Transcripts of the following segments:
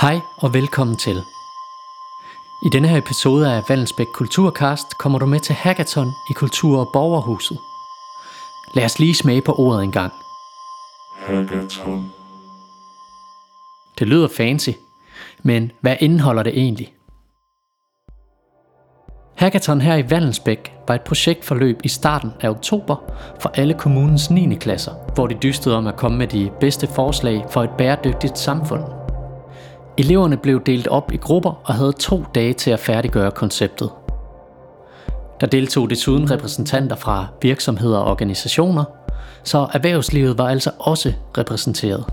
Hej og velkommen til. I denne her episode af Vallensbæk Kulturcast kommer du med til Hackathon i Kultur- og Borgerhuset. Lad os lige smage på ordet en gang. Hackathon. Det lyder fancy, men hvad indeholder det egentlig? Hackathon her i Vallensbæk var et projektforløb i starten af oktober for alle kommunens 9. klasser, hvor de dystede om at komme med de bedste forslag for et bæredygtigt samfund. Eleverne blev delt op i grupper og havde to dage til at færdiggøre konceptet. Der deltog desuden repræsentanter fra virksomheder og organisationer, så erhvervslivet var altså også repræsenteret.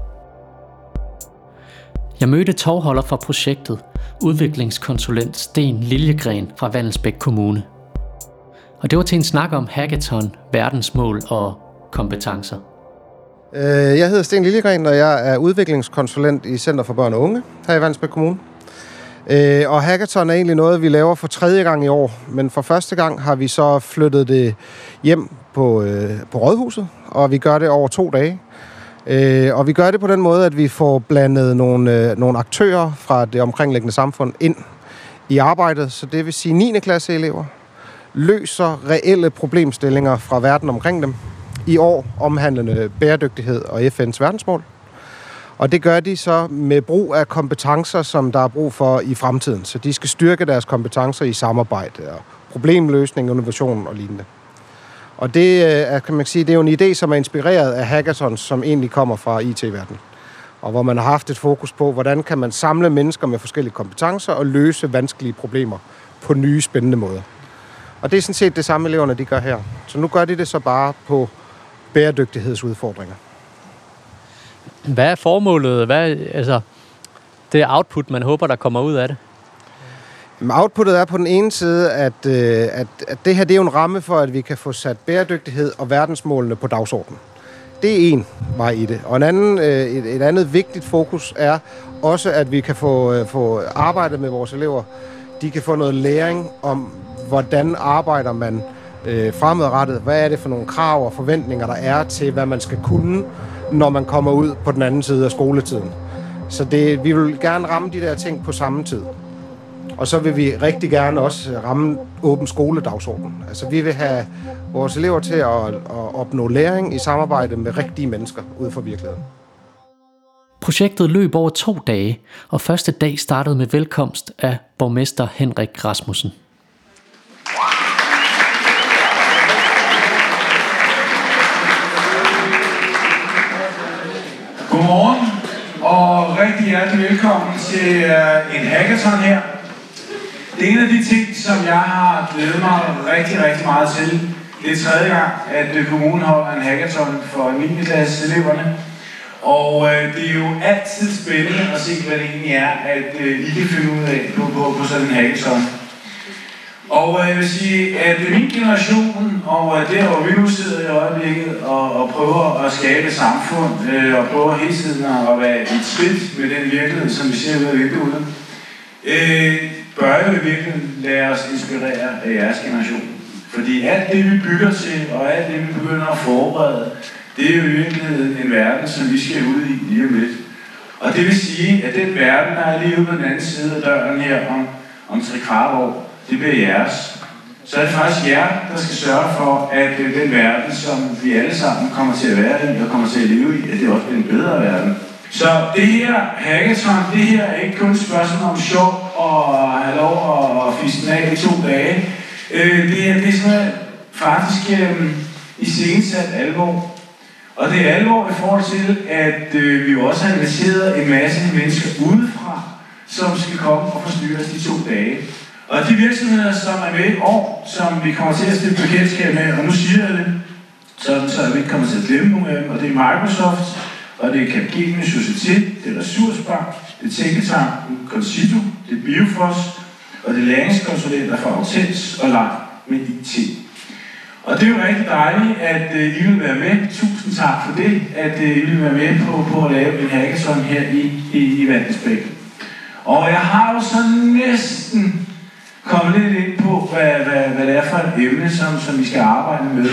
Jeg mødte tovholder for projektet, udviklingskonsulent Sten Liljegren fra Vandelsbæk Kommune. Og det var til en snak om hackathon, verdensmål og kompetencer. Øh, jeg hedder Sten Liljegren, og jeg er udviklingskonsulent i Center for Børn og Unge her i Vandsbæk Kommune. Øh, og hackathon er egentlig noget, vi laver for tredje gang i år, men for første gang har vi så flyttet det hjem på, øh, på Rådhuset, og vi gør det over to dage. Øh, Og vi gør det på den måde, at vi får blandet nogle, øh, nogle aktører fra det omkringliggende samfund ind i arbejdet, så det vil sige 9. klasse elever løser reelle problemstillinger fra verden omkring dem, i år omhandlende bæredygtighed og FN's verdensmål. Og det gør de så med brug af kompetencer, som der er brug for i fremtiden. Så de skal styrke deres kompetencer i samarbejde og problemløsning, innovation og lignende. Og det øh, er, kan man sige, det er jo en idé, som er inspireret af hackathons, som egentlig kommer fra IT-verdenen. Og hvor man har haft et fokus på, hvordan kan man samle mennesker med forskellige kompetencer og løse vanskelige problemer på nye, spændende måder. Og det er sådan set det samme, eleverne de gør her. Så nu gør de det så bare på bæredygtighedsudfordringer. Hvad er formålet? Hvad, altså, det output, man håber, der kommer ud af det? Outputtet er på den ene side, at, øh, at, at det her det er jo en ramme for, at vi kan få sat bæredygtighed og verdensmålene på dagsordenen. Det er en vej i det. Og en anden, øh, et, et andet vigtigt fokus er også, at vi kan få, øh, få arbejdet med vores elever. De kan få noget læring om, hvordan arbejder man øh, fremadrettet. Hvad er det for nogle krav og forventninger, der er til, hvad man skal kunne, når man kommer ud på den anden side af skoletiden. Så det, vi vil gerne ramme de der ting på samme tid. Og så vil vi rigtig gerne også ramme åben skoledagsorden. Altså vi vil have vores elever til at, at opnå læring i samarbejde med rigtige mennesker ud for virkeligheden. Projektet løb over to dage, og første dag startede med velkomst af borgmester Henrik Rasmussen. Godmorgen og rigtig hjertelig velkommen til øh, en hackathon her. Det er en af de ting, som jeg har glædet mig rigtig, rigtig meget til. Det er tredje gang, at øh, kommunen holder en hackathon for 9. klasse eleverne. Og øh, det er jo altid spændende at se, hvad det egentlig er, at øh, I kan finde ud af på, på, på sådan en hackathon. Og øh, jeg vil sige, at min generation, og øh, der hvor vi nu sidder i øjeblikket og, og prøver at skabe et samfund, øh, og prøver hele tiden at være i trit med den virkelighed, som vi ser ud af vinduet, øh, bør jo i virkeligheden lade os inspirere af jeres generation. Fordi alt det, vi bygger til, og alt det, vi begynder at forberede, det er jo i virkeligheden en verden, som vi skal ud i lige om lidt. Og det vil sige, at den verden, der er lige ude på den anden side af døren her om, om tre kvart år, det bliver jeres. Så er det faktisk jer, der skal sørge for, at øh, den verden, som vi alle sammen kommer til at være i og kommer til at leve i, at det også bliver en bedre verden. Så det her hackathon, det her er ikke kun et spørgsmål om sjov og have lov at, fiske af i to dage. Øh, det, er, det er sådan faktisk øh, i sensat alvor. Og det er alvor i forhold til, at øh, vi også har inviteret en masse mennesker udefra, som skal komme og forstyrre os de to dage. Og de virksomheder, som er med i år, som vi kommer til at stille bekendtskab med, og nu siger jeg det, sådan så vi ikke kommer til at glemme nogle af dem, og det er Microsoft, og det er Capgemini Societé, det er Ressourcebank, det er Tænketanken, Concito, det er Biofos, og det er læringskonsulenter fra Autens og Lang med IT. Og det er jo rigtig dejligt, at øh, I vil være med. Tusind tak for det, at øh, I vil være med på, på at lave en hackathon her i, i, i Og jeg har jo så næsten komme lidt ind på, hvad, hvad, hvad det er for et emne, som, som vi skal arbejde med.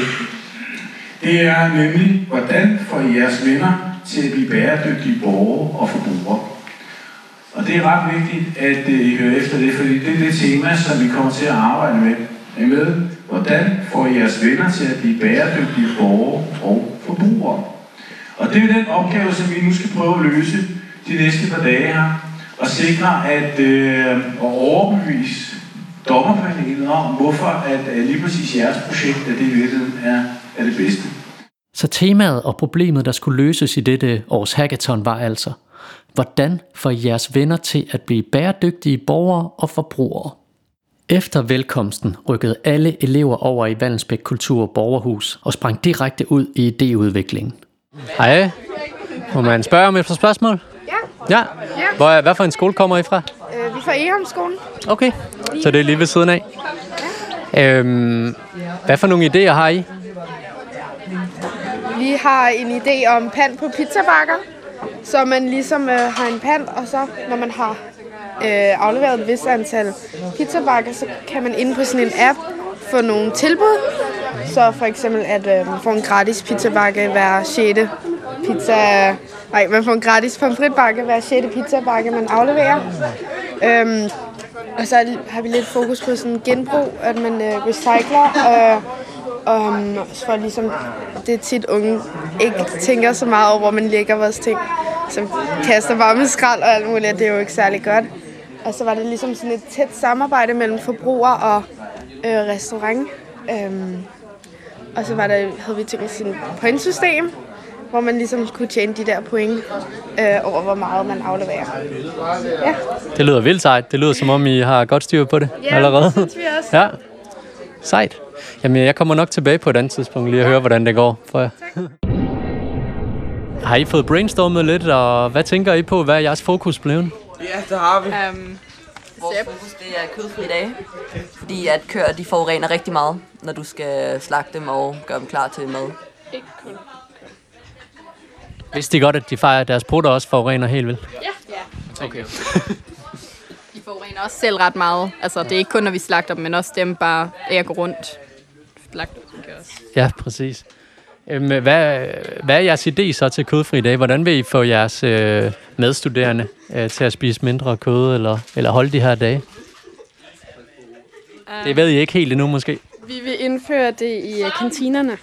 Det er nemlig, hvordan får I jeres venner til at blive bæredygtige borgere og forbrugere. Og det er ret vigtigt, at øh, I hører efter det, fordi det er det tema, som vi kommer til at arbejde med. Er I med? Hvordan får I jeres venner til at blive bæredygtige borgere og forbrugere? Og det er den opgave, som vi nu skal prøve at løse de næste par dage her. Og sikre at øh, at overbevise dommerpanelet om, hvorfor at, at lige præcis jeres projekt, at det i virkeligheden er, er det bedste. Så temaet og problemet, der skulle løses i dette års hackathon, var altså, hvordan får jeres venner til at blive bæredygtige borgere og forbrugere? Efter velkomsten rykkede alle elever over i Vallensbæk Kultur Borgerhus og sprang direkte ud i idéudviklingen. Hej, må man spørge om et par spørgsmål? Ja, Ja. Ja. Hvor, er- hvad for en skole kommer I fra? øh, vi er fra Egholmskolen. Okay, så det er lige ved siden af. Øhm, hvad for nogle idéer har I? Vi har en idé om pand på pizzabakker, så man ligesom øh, har en pand, og så når man har øh, afleveret et vis antal pizzabakker, så kan man inde på sådan en app få nogle tilbud. Så for eksempel, at øh, man får en gratis pizzabakke hver 6. pizza... Nej, man får en gratis pomfritbakke hver 6. pizzabakke, man afleverer. Øhm, og så har vi lidt fokus på sådan genbrug, at man øh, recycler. Øh, Um, for ligesom, det er tit unge ikke tænker så meget over, hvor man lægger vores ting. Så kaster bare med skrald og alt muligt, og det er jo ikke særlig godt. Og så var det ligesom sådan et tæt samarbejde mellem forbruger og øh, restaurant. Øhm, og så var der, havde vi tænkt sådan et pointsystem, hvor man ligesom kunne tjene de der point øh, over, hvor meget man afleverer. Ja, Det lyder vildt sejt. Det lyder som om, I har godt styr på det Ja, allerede. det synes vi også. Ja, sejt. Jamen, jeg kommer nok tilbage på et andet tidspunkt lige at høre, hvordan det går for jer. Har I fået brainstormet lidt, og hvad tænker I på? Hvad er jeres fokus blevet? Ja, det har vi. Um, vores fokus det er kødfri dage, fordi at køer de forurener rigtig meget, når du skal slagte dem og gøre dem klar til mad. Vidste de godt, at de fejrer deres prutter også forurener helt vildt? Okay. De forurener også selv ret meget. Altså, det er ikke kun, når vi slagter dem, men også dem bare af at gå rundt. Slagter dem også. Ja, præcis. Øhm, hvad, hvad er jeres idé så til kødfri dag? Hvordan vil I få jeres øh, medstuderende øh, til at spise mindre kød, eller, eller holde de her dage? Det ved I ikke helt endnu, måske. vi vil indføre det i øh, kantinerne.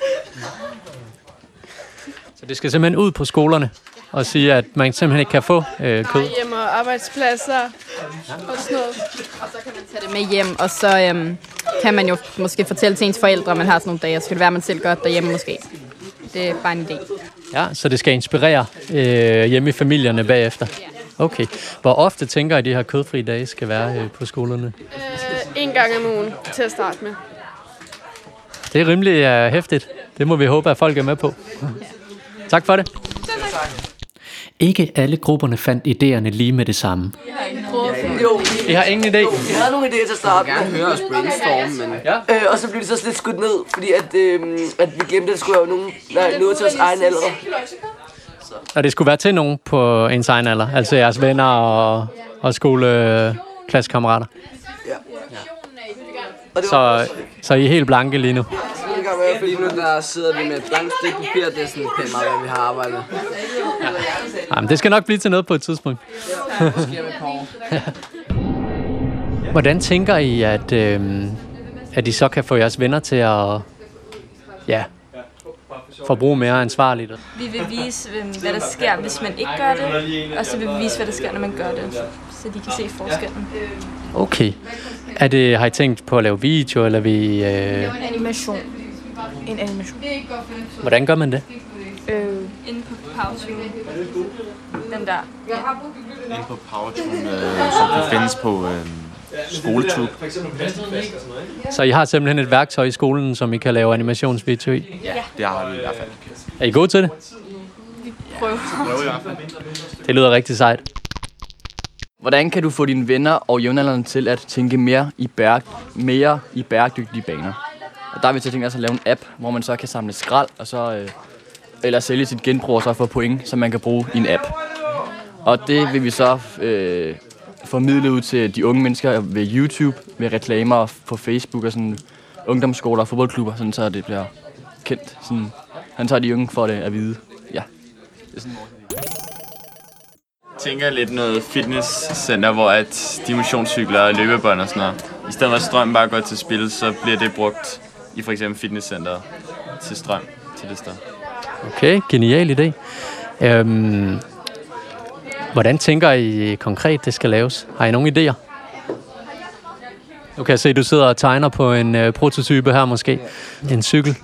Så det skal simpelthen ud på skolerne og sige, at man simpelthen ikke kan få øh, kød. Hjem og arbejdspladser og sådan noget. Og så kan man tage det med hjem, og så øhm, kan man jo måske fortælle til ens forældre, at man har sådan nogle dage, og så kan det være, at man selv gør det derhjemme måske. Det er bare en idé. Ja, så det skal inspirere øh, hjemme i familierne bagefter. Okay. Hvor ofte tænker I, at de her kødfri dage skal være øh, på skolerne? Øh, en gang om ugen til at starte med. Det er rimelig øh, hæftigt. Det må vi håbe, at folk er med på. Tak for det. Ikke alle grupperne fandt idéerne lige med det samme. Jo, I har ingen idé? vi havde nogle idéer til at starte gerne med. høre os brainstorme, men Ja. Øh, og så blev det så lidt skudt ned, fordi at, øh, at vi glemte, at det skulle være nogen, der nåede til os egen alder. Og det skulle være til nogen på ens egen alder, altså jeres venner og, og det var Så, så I er helt blanke lige nu. Gang med, fordi lige nu der sidder vi med et blankt stykke papir, det er sådan pænt meget, hvad vi har arbejdet med. Jamen, det skal nok blive til noget på et tidspunkt. Hvordan tænker I, at, øh, at I så kan få jeres venner til at ja, forbruge mere ansvarligt? Vi vil vise, hvad der sker, hvis man ikke gør det, og så vil vi vise, hvad der sker, når man gør det, så de kan se forskellen. Okay. Er det, har I tænkt på at lave video, eller vil I, øh, En animation. En animation. hvordan gør man det? Øh, inde på PowerTune. Den der. inde på PowerTune, øh, som kan findes på øh, SkoleTube. Så I har simpelthen et værktøj i skolen, som I kan lave animationsvideo i. Det har vi i hvert fald. Er I gode til det? Prøv. Det lyder rigtig sejt. Hvordan kan du få dine venner og jævnaldrende til at tænke mere i, bære, mere i bæredygtige baner? Og der har vi til tænkt os at lave en app, hvor man så kan samle skrald, og så, øh, eller sælge sit genbrug og så få point, som man kan bruge i en app. Og det vil vi så øh, formidle ud til de unge mennesker ved YouTube, ved reklamer på Facebook og sådan ungdomsskoler og fodboldklubber, sådan så det bliver kendt. Sådan, han tager de unge for det at vide. Ja. Det er sådan, tænker lidt noget fitnesscenter, hvor at de motionscykler og løbebånd og sådan noget. I stedet for at strøm bare går til spil, så bliver det brugt i for eksempel fitnesscenter til strøm til det sted. Okay, genial idé. Øhm, hvordan tænker I konkret, det skal laves? Har I nogle idéer? Nu kan jeg se, at du sidder og tegner på en øh, prototype her måske. En cykel.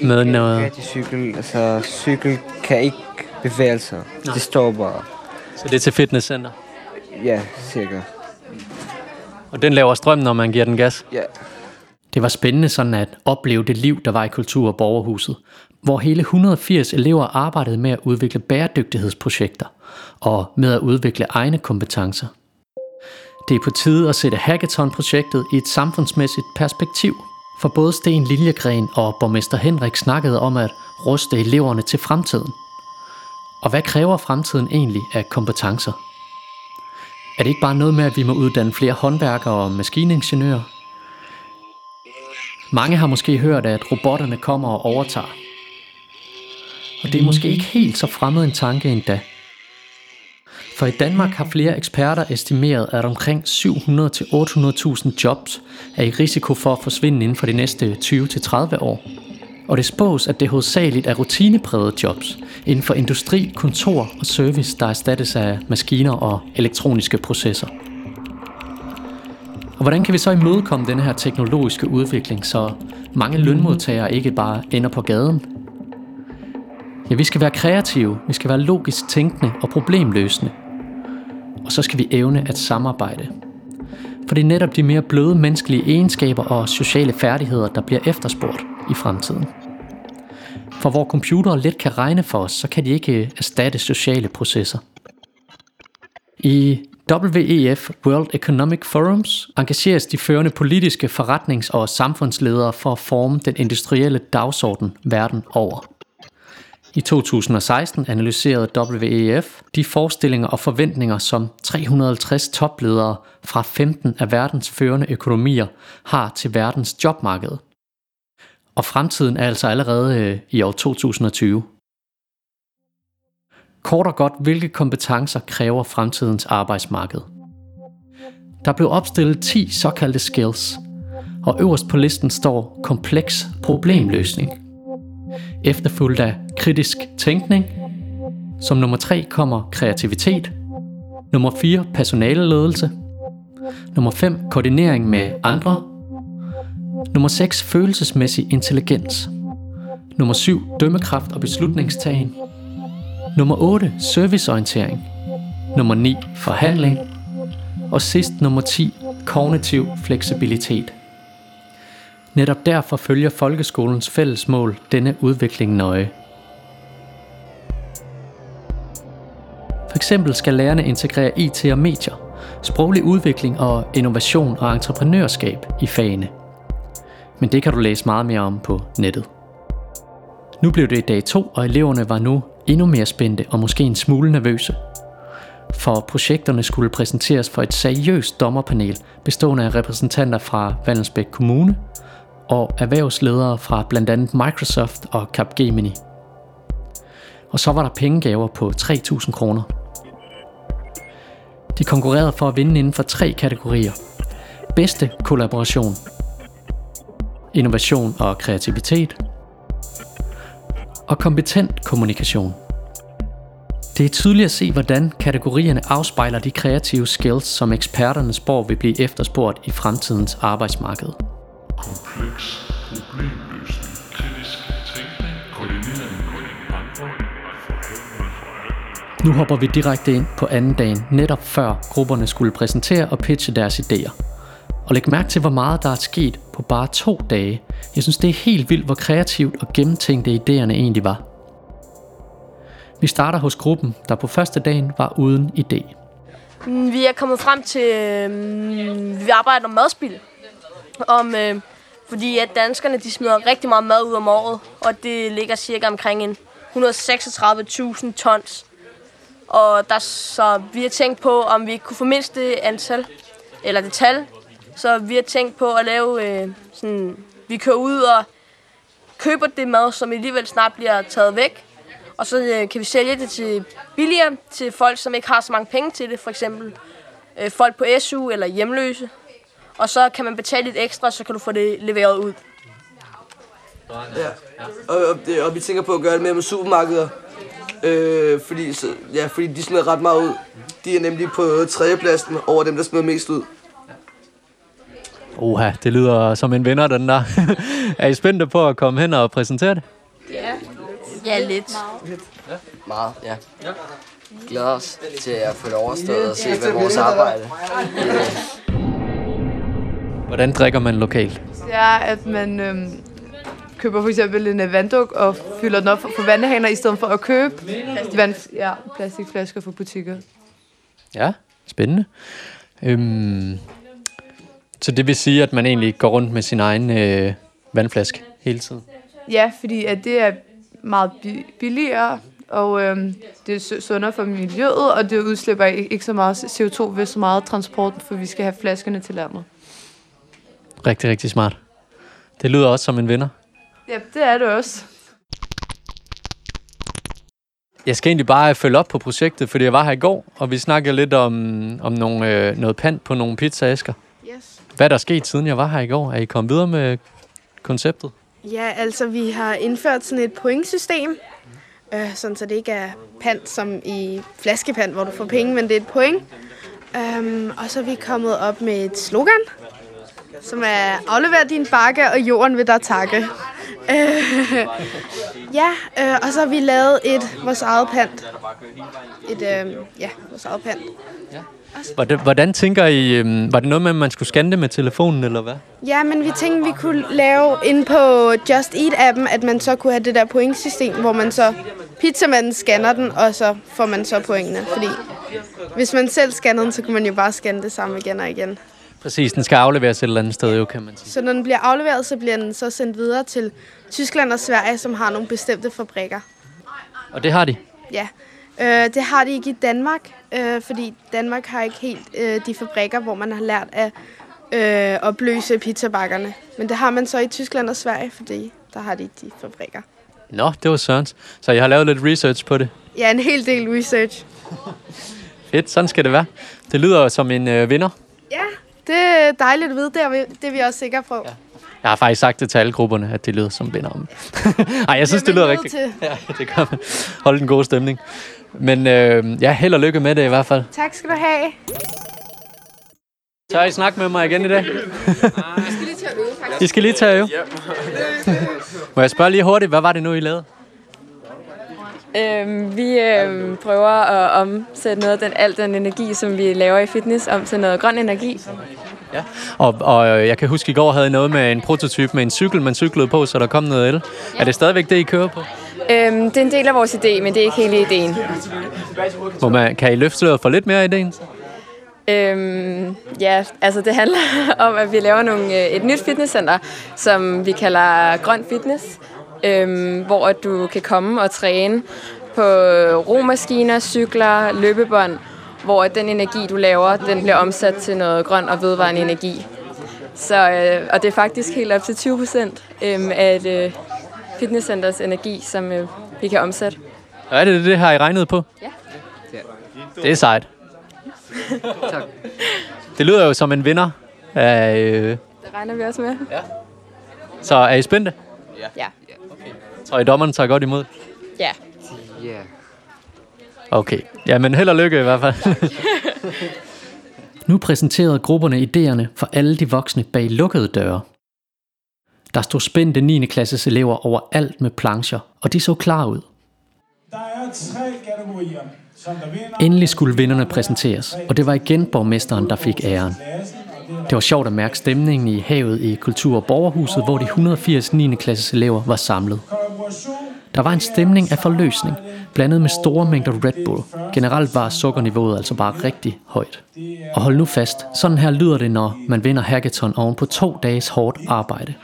Med noget... Cykel, altså cykel kan ikke bevæge sig. Det står bare. Så det er til fitnesscenter? Ja, cirka. Og den laver strøm, når man giver den gas? Ja. Det var spændende sådan at opleve det liv, der var i Kultur- og Borgerhuset, hvor hele 180 elever arbejdede med at udvikle bæredygtighedsprojekter og med at udvikle egne kompetencer. Det er på tide at sætte hackathon-projektet i et samfundsmæssigt perspektiv, for både Sten Liljegren og borgmester Henrik snakkede om at ruste eleverne til fremtiden. Og hvad kræver fremtiden egentlig af kompetencer? Er det ikke bare noget med, at vi må uddanne flere håndværkere og maskiningeniører? Mange har måske hørt, at robotterne kommer og overtager. Og det er måske ikke helt så fremmed en tanke endda. For i Danmark har flere eksperter estimeret, at omkring 700-800.000 jobs er i risiko for at forsvinde inden for de næste 20-30 år. Og det spås, at det hovedsageligt er rutineprægede jobs inden for industri, kontor og service, der erstattes af maskiner og elektroniske processer. Og hvordan kan vi så imødekomme denne her teknologiske udvikling, så mange lønmodtagere ikke bare ender på gaden? Ja, vi skal være kreative, vi skal være logisk tænkende og problemløsende. Og så skal vi evne at samarbejde. For det er netop de mere bløde menneskelige egenskaber og sociale færdigheder, der bliver efterspurgt i fremtiden. For hvor computere let kan regne for os, så kan de ikke erstatte sociale processer. I WEF World Economic Forums engageres de førende politiske forretnings- og samfundsledere for at forme den industrielle dagsorden verden over. I 2016 analyserede WEF de forestillinger og forventninger, som 350 topledere fra 15 af verdens førende økonomier har til verdens jobmarked. Og fremtiden er altså allerede øh, i år 2020. Kort og godt, hvilke kompetencer kræver fremtidens arbejdsmarked? Der blev opstillet 10 såkaldte skills, og øverst på listen står kompleks problemløsning. Efterfulgt af kritisk tænkning. Som nummer 3 kommer kreativitet. Nummer 4 personaleledelse. Nummer 5 koordinering med andre. Nummer 6 følelsesmæssig intelligens. Nummer 7 dømmekraft og beslutningstagen. Nummer 8 serviceorientering. Nummer 9 forhandling. Og sidst nummer 10 kognitiv fleksibilitet. Netop derfor følger folkeskolens fælles mål denne udvikling nøje. For eksempel skal lærerne integrere IT og medier, sproglig udvikling og innovation og entreprenørskab i fagene. Men det kan du læse meget mere om på nettet. Nu blev det dag 2, og eleverne var nu endnu mere spændte og måske en smule nervøse. For projekterne skulle præsenteres for et seriøst dommerpanel bestående af repræsentanter fra Vallensbæk Kommune og erhvervsledere fra blandt andet Microsoft og Capgemini. Og så var der pengegaver på 3.000 kroner. De konkurrerede for at vinde inden for tre kategorier. Bedste kollaboration, innovation og kreativitet, og kompetent kommunikation. Det er tydeligt at se, hvordan kategorierne afspejler de kreative skills, som eksperterne spår vil blive efterspurgt i fremtidens arbejdsmarked. Kompleks problemløsning, kritisk tænkning, koordinering Nu hopper vi direkte ind på anden dagen, netop før grupperne skulle præsentere og pitche deres idéer. Og læg mærke til, hvor meget der er sket på bare to dage. Jeg synes, det er helt vildt, hvor kreativt og gennemtænkte idéerne egentlig var. Vi starter hos gruppen, der på første dagen var uden idé. Mm, vi er kommet frem til, øh, vi arbejder om madspil. Om, øh, fordi at danskerne de smider rigtig meget mad ud om året, og det ligger cirka omkring en 136.000 tons. Og der, så vi har tænkt på, om vi kunne formindske det antal, eller det tal. Så vi har tænkt på at lave øh, sådan, vi kører ud og køber det mad, som alligevel snart bliver taget væk. Og så øh, kan vi sælge det til billigere til folk, som ikke har så mange penge til det. For eksempel øh, folk på SU eller hjemløse. Og så kan man betale lidt ekstra, så kan du få det leveret ud. Ja. Og, og, det, og vi tænker på at gøre det mere med supermarkeder. Øh, fordi, så, ja, fordi de smider ret meget ud. De er nemlig på tredjepladsen over dem, der smider mest ud. Oha, det lyder som en vinder, den der. er I spændte på at komme hen og præsentere det? Ja, ja lidt. Meget, ja. Glæder os til at få det overstået og se, hvad vores arbejde Hvordan drikker man lokalt? Det er, at man øhm, køber for eksempel en øh, vandduk og fylder den op for vandehaner, i stedet for at købe vand, ja, plastikflasker fra butikker. Ja, spændende. Øhm, så det vil sige, at man egentlig går rundt med sin egen øh, vandflaske hele tiden? Ja, fordi at det er meget bi- billigere, og øhm, det er su- sundere for miljøet, og det udslipper ikke ikke så meget CO2 ved så meget transport, for vi skal have flaskerne til landet. Rigtig, rigtig smart. Det lyder også som en vinder. Ja, det er det også. Jeg skal egentlig bare følge op på projektet, fordi jeg var her i går, og vi snakkede lidt om, om nogle, øh, noget pant på nogle pizzaæsker. Hvad er der sket, siden jeg var her i går? Er I kommet videre med konceptet? Ja, altså vi har indført sådan et pointsystem, øh, sådan så det ikke er pant som i flaskepant, hvor du får penge, men det er et point. Um, og så er vi kommet op med et slogan, som er aflever din bakke, og jorden vil dig takke. Øh, ja, øh, og så har vi lavet et vores eget pant. Et, øh, ja, vores eget pant. Hvordan, hvordan tænker I, øhm, var det noget med, at man skulle scanne det med telefonen, eller hvad? Ja, men vi tænkte, vi kunne lave ind på Just Eat-appen, at man så kunne have det der pointsystem, hvor man så pizzamanden scanner den, og så får man så pointene. Fordi hvis man selv scanner den, så kunne man jo bare scanne det samme igen og igen. Præcis, den skal afleveres et eller andet sted, jo, kan man sige. Så når den bliver afleveret, så bliver den så sendt videre til Tyskland og Sverige, som har nogle bestemte fabrikker. Og det har de. Ja, øh, det har de ikke i Danmark, øh, fordi Danmark har ikke helt øh, de fabrikker, hvor man har lært at øh, opløse pizzabakkerne. Men det har man så i Tyskland og Sverige, fordi der har de de fabrikker. Nå, det var Sørens. Så jeg har lavet lidt research på det. Ja, en hel del research. Fedt, sådan skal det være. Det lyder som en øh, vinder. Ja, det er dejligt at vide. Det er vi, det er vi også sikre på. Ja. Jeg har faktisk sagt det til alle grupperne, at det lyder som vinder. Ej, jeg synes, det, lyder nødt rigtig... til. Ja, det gør man. Hold den gode stemning. Men øh, ja, held og lykke med det i hvert fald. Tak skal du have. Tør I snakke med mig igen i dag? Vi skal lige til at øve, faktisk. I skal lige tage øve. Må jeg spørge lige hurtigt, hvad var det nu, I lavede? Øhm, vi øhm, prøver at omsætte noget af den, al den energi, som vi laver i fitness, om til noget grøn energi. Ja. Og, og øh, jeg kan huske, i går havde I noget med en prototype med en cykel, man cyklede på, så der kom noget el. Ja. Er det stadigvæk det, I kører på? Øhm, det er en del af vores idé, men det er ikke hele ideen. Må man, kan I løfte sløret for lidt mere ideen? Øhm, ja, altså det handler om, at vi laver nogle, øh, et nyt fitnesscenter, som vi kalder Grøn Fitness, øhm, hvor at du kan komme og træne på romaskiner, cykler, løbebånd, hvor at den energi, du laver, den bliver omsat til noget grøn og vedvarende energi. Så, øh, og det er faktisk helt op til 20 procent øh, af et øh, fitnesscenters energi, som øh, vi kan omsætte. Og er det det, har I regnet på? Ja. Det er sejt. tak. Det lyder jo som en vinder. Af, øh, Det regner vi også med. Ja. så er I spændte? Ja. Tror I, dommeren tager godt imod? Ja. Ja. Okay. Jamen, held og lykke i hvert fald. nu præsenterede grupperne idéerne for alle de voksne bag lukkede døre. Der stod spændte 9. klasses elever overalt med plancher, og de så klar ud. Der er tre kategorier, som der vinder. Endelig skulle vinderne præsenteres, og det var igen borgmesteren, der fik æren. Det var sjovt at mærke stemningen i havet i Kultur- og Borgerhuset, hvor de 180 9. klasses elever var samlet. Der var en stemning af forløsning, blandet med store mængder Red Bull. Generelt var sukkerniveauet altså bare rigtig højt. Og hold nu fast, sådan her lyder det, når man vinder hackathon oven på to dages hårdt arbejde.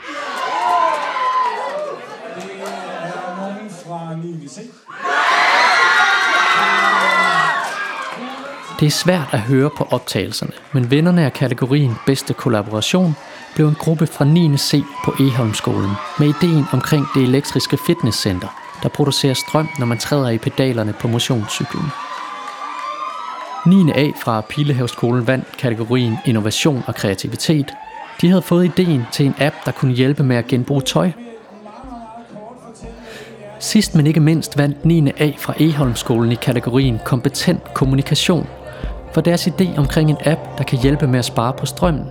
Det er svært at høre på optagelserne, men vinderne af kategorien Bedste Kollaboration blev en gruppe fra 9. C på Eholmskolen med ideen omkring det elektriske fitnesscenter, der producerer strøm, når man træder i pedalerne på motionscyklen. 9. A fra Pilehavsskolen vandt kategorien Innovation og Kreativitet. De havde fået ideen til en app, der kunne hjælpe med at genbruge tøj. Sidst men ikke mindst vandt 9. A fra Eholmskolen i kategorien Kompetent Kommunikation for deres idé omkring en app, der kan hjælpe med at spare på strømmen.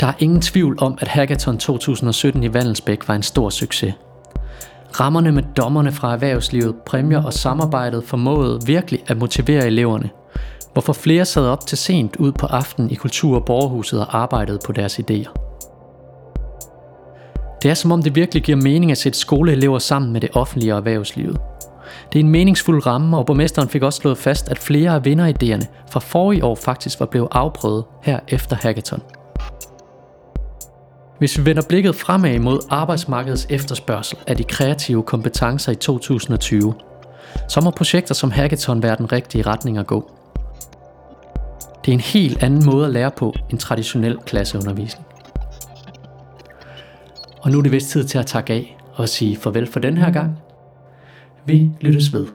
Der er ingen tvivl om, at Hackathon 2017 i Vandelsbæk var en stor succes. Rammerne med dommerne fra erhvervslivet, præmier og samarbejdet formåede virkelig at motivere eleverne, hvorfor flere sad op til sent ud på aften i Kultur- og Borgerhuset og arbejdede på deres idéer. Det er som om det virkelig giver mening at sætte skoleelever sammen med det offentlige og erhvervslivet. Det er en meningsfuld ramme, og borgmesteren fik også slået fast, at flere af vinderidéerne fra forrige år faktisk var blevet afprøvet her efter hackathon. Hvis vi vender blikket fremad mod arbejdsmarkedets efterspørgsel af de kreative kompetencer i 2020, så må projekter som Hackathon være den rigtige retning at gå. Det er en helt anden måde at lære på end traditionel klasseundervisning. Og nu er det vist tid til at takke af og sige farvel for den her gang. Vi lyttes ved.